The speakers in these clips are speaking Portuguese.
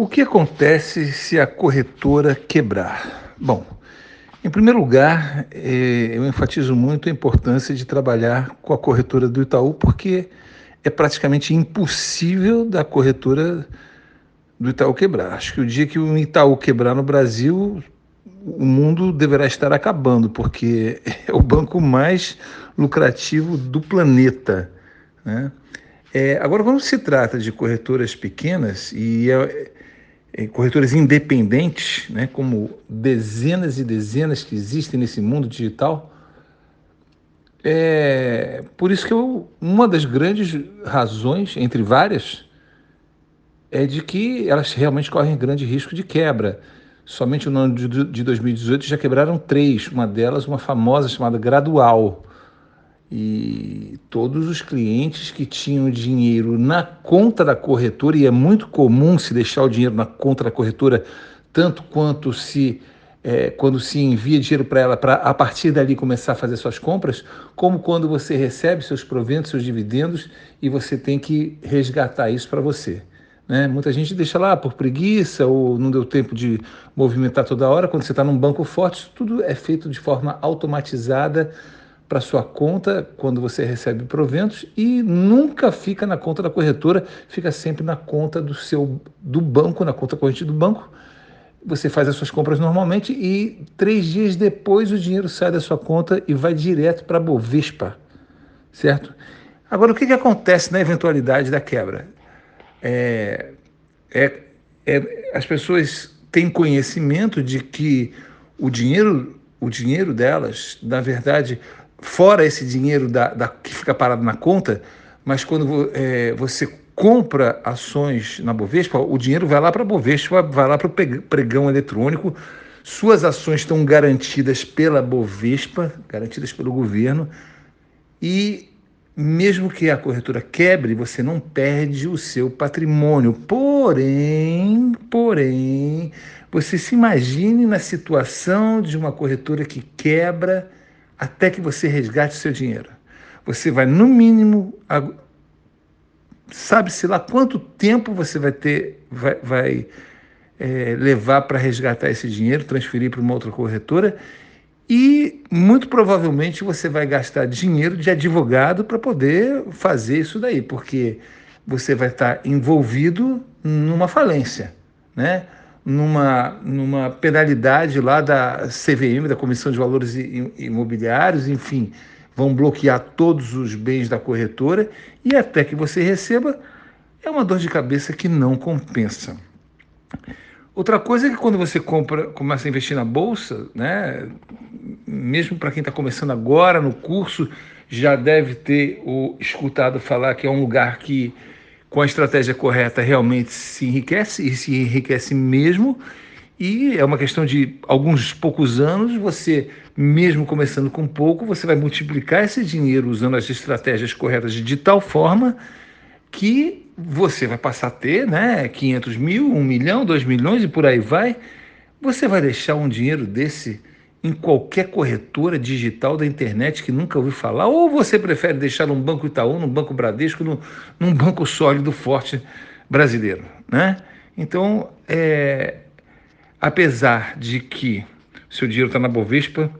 O que acontece se a corretora quebrar? Bom, em primeiro lugar, eh, eu enfatizo muito a importância de trabalhar com a corretora do Itaú, porque é praticamente impossível da corretora do Itaú quebrar. Acho que o dia que o Itaú quebrar no Brasil, o mundo deverá estar acabando, porque é o banco mais lucrativo do planeta. Né? É, agora, quando se trata de corretoras pequenas, e é, é, corretoras independentes, né, como dezenas e dezenas que existem nesse mundo digital. É por isso que eu, uma das grandes razões, entre várias, é de que elas realmente correm grande risco de quebra. Somente no ano de 2018 já quebraram três, uma delas uma famosa chamada Gradual e todos os clientes que tinham dinheiro na conta da corretora, e é muito comum se deixar o dinheiro na conta da corretora, tanto quanto se é, quando se envia dinheiro para ela, para a partir dali começar a fazer suas compras, como quando você recebe seus proventos, seus dividendos e você tem que resgatar isso para você. Né? Muita gente deixa lá por preguiça ou não deu tempo de movimentar toda hora. Quando você está num banco forte, tudo é feito de forma automatizada para sua conta quando você recebe proventos e nunca fica na conta da corretora, fica sempre na conta do seu do banco, na conta corrente do banco. Você faz as suas compras normalmente e três dias depois o dinheiro sai da sua conta e vai direto para a Bovespa, certo? Agora, o que, que acontece na eventualidade da quebra? É, é, é, as pessoas têm conhecimento de que o dinheiro, o dinheiro delas, na verdade, fora esse dinheiro da, da, que fica parado na conta, mas quando é, você compra ações na Bovespa, o dinheiro vai lá para a Bovespa, vai lá para o pregão eletrônico, suas ações estão garantidas pela Bovespa, garantidas pelo governo, e mesmo que a corretora quebre, você não perde o seu patrimônio. Porém, porém, você se imagine na situação de uma corretora que quebra até que você resgate o seu dinheiro. Você vai, no mínimo, sabe-se lá quanto tempo você vai ter, vai, vai é, levar para resgatar esse dinheiro, transferir para uma outra corretora, e muito provavelmente você vai gastar dinheiro de advogado para poder fazer isso daí, porque você vai estar envolvido numa falência, né? Numa, numa penalidade lá da CVM, da Comissão de Valores Imobiliários, enfim, vão bloquear todos os bens da corretora e até que você receba, é uma dor de cabeça que não compensa. Outra coisa é que quando você compra, começa a investir na bolsa, né, mesmo para quem está começando agora no curso, já deve ter o, escutado falar que é um lugar que com a estratégia correta, realmente se enriquece e se enriquece mesmo. E é uma questão de alguns poucos anos, você, mesmo começando com pouco, você vai multiplicar esse dinheiro usando as estratégias corretas de tal forma que você vai passar a ter né, 500 mil, 1 milhão, 2 milhões e por aí vai. Você vai deixar um dinheiro desse em qualquer corretora digital da internet que nunca ouviu falar? Ou você prefere deixar num banco Itaú, num banco Bradesco, num, num banco sólido, forte brasileiro? Né? Então, é, apesar de que seu dinheiro está na Bovespa,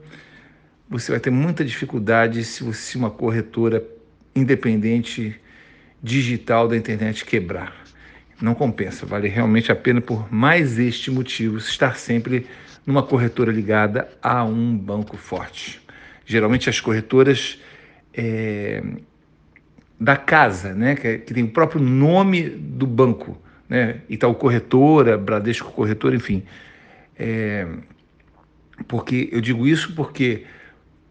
você vai ter muita dificuldade se você uma corretora independente digital da internet quebrar. Não compensa, vale realmente a pena por mais este motivo estar sempre numa corretora ligada a um banco forte. Geralmente as corretoras é, da casa, né, que, é, que, tem o próprio nome do banco, né, Itaú Corretora, Bradesco Corretora, enfim. É, porque eu digo isso porque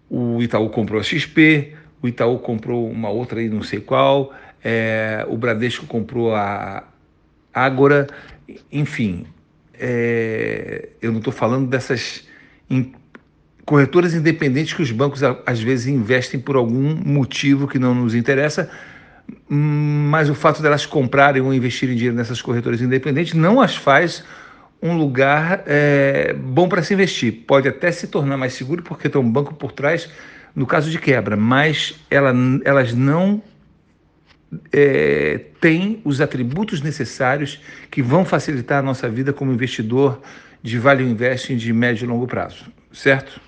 o Itaú comprou a XP, o Itaú comprou uma outra aí, não sei qual, é, o Bradesco comprou a Ágora, enfim, é, eu não estou falando dessas in, corretoras independentes que os bancos às vezes investem por algum motivo que não nos interessa, mas o fato delas comprarem ou investirem dinheiro nessas corretoras independentes não as faz um lugar é, bom para se investir. Pode até se tornar mais seguro porque tem um banco por trás no caso de quebra, mas ela, elas não é, tem os atributos necessários que vão facilitar a nossa vida como investidor de Vale Investing de médio e longo prazo, certo?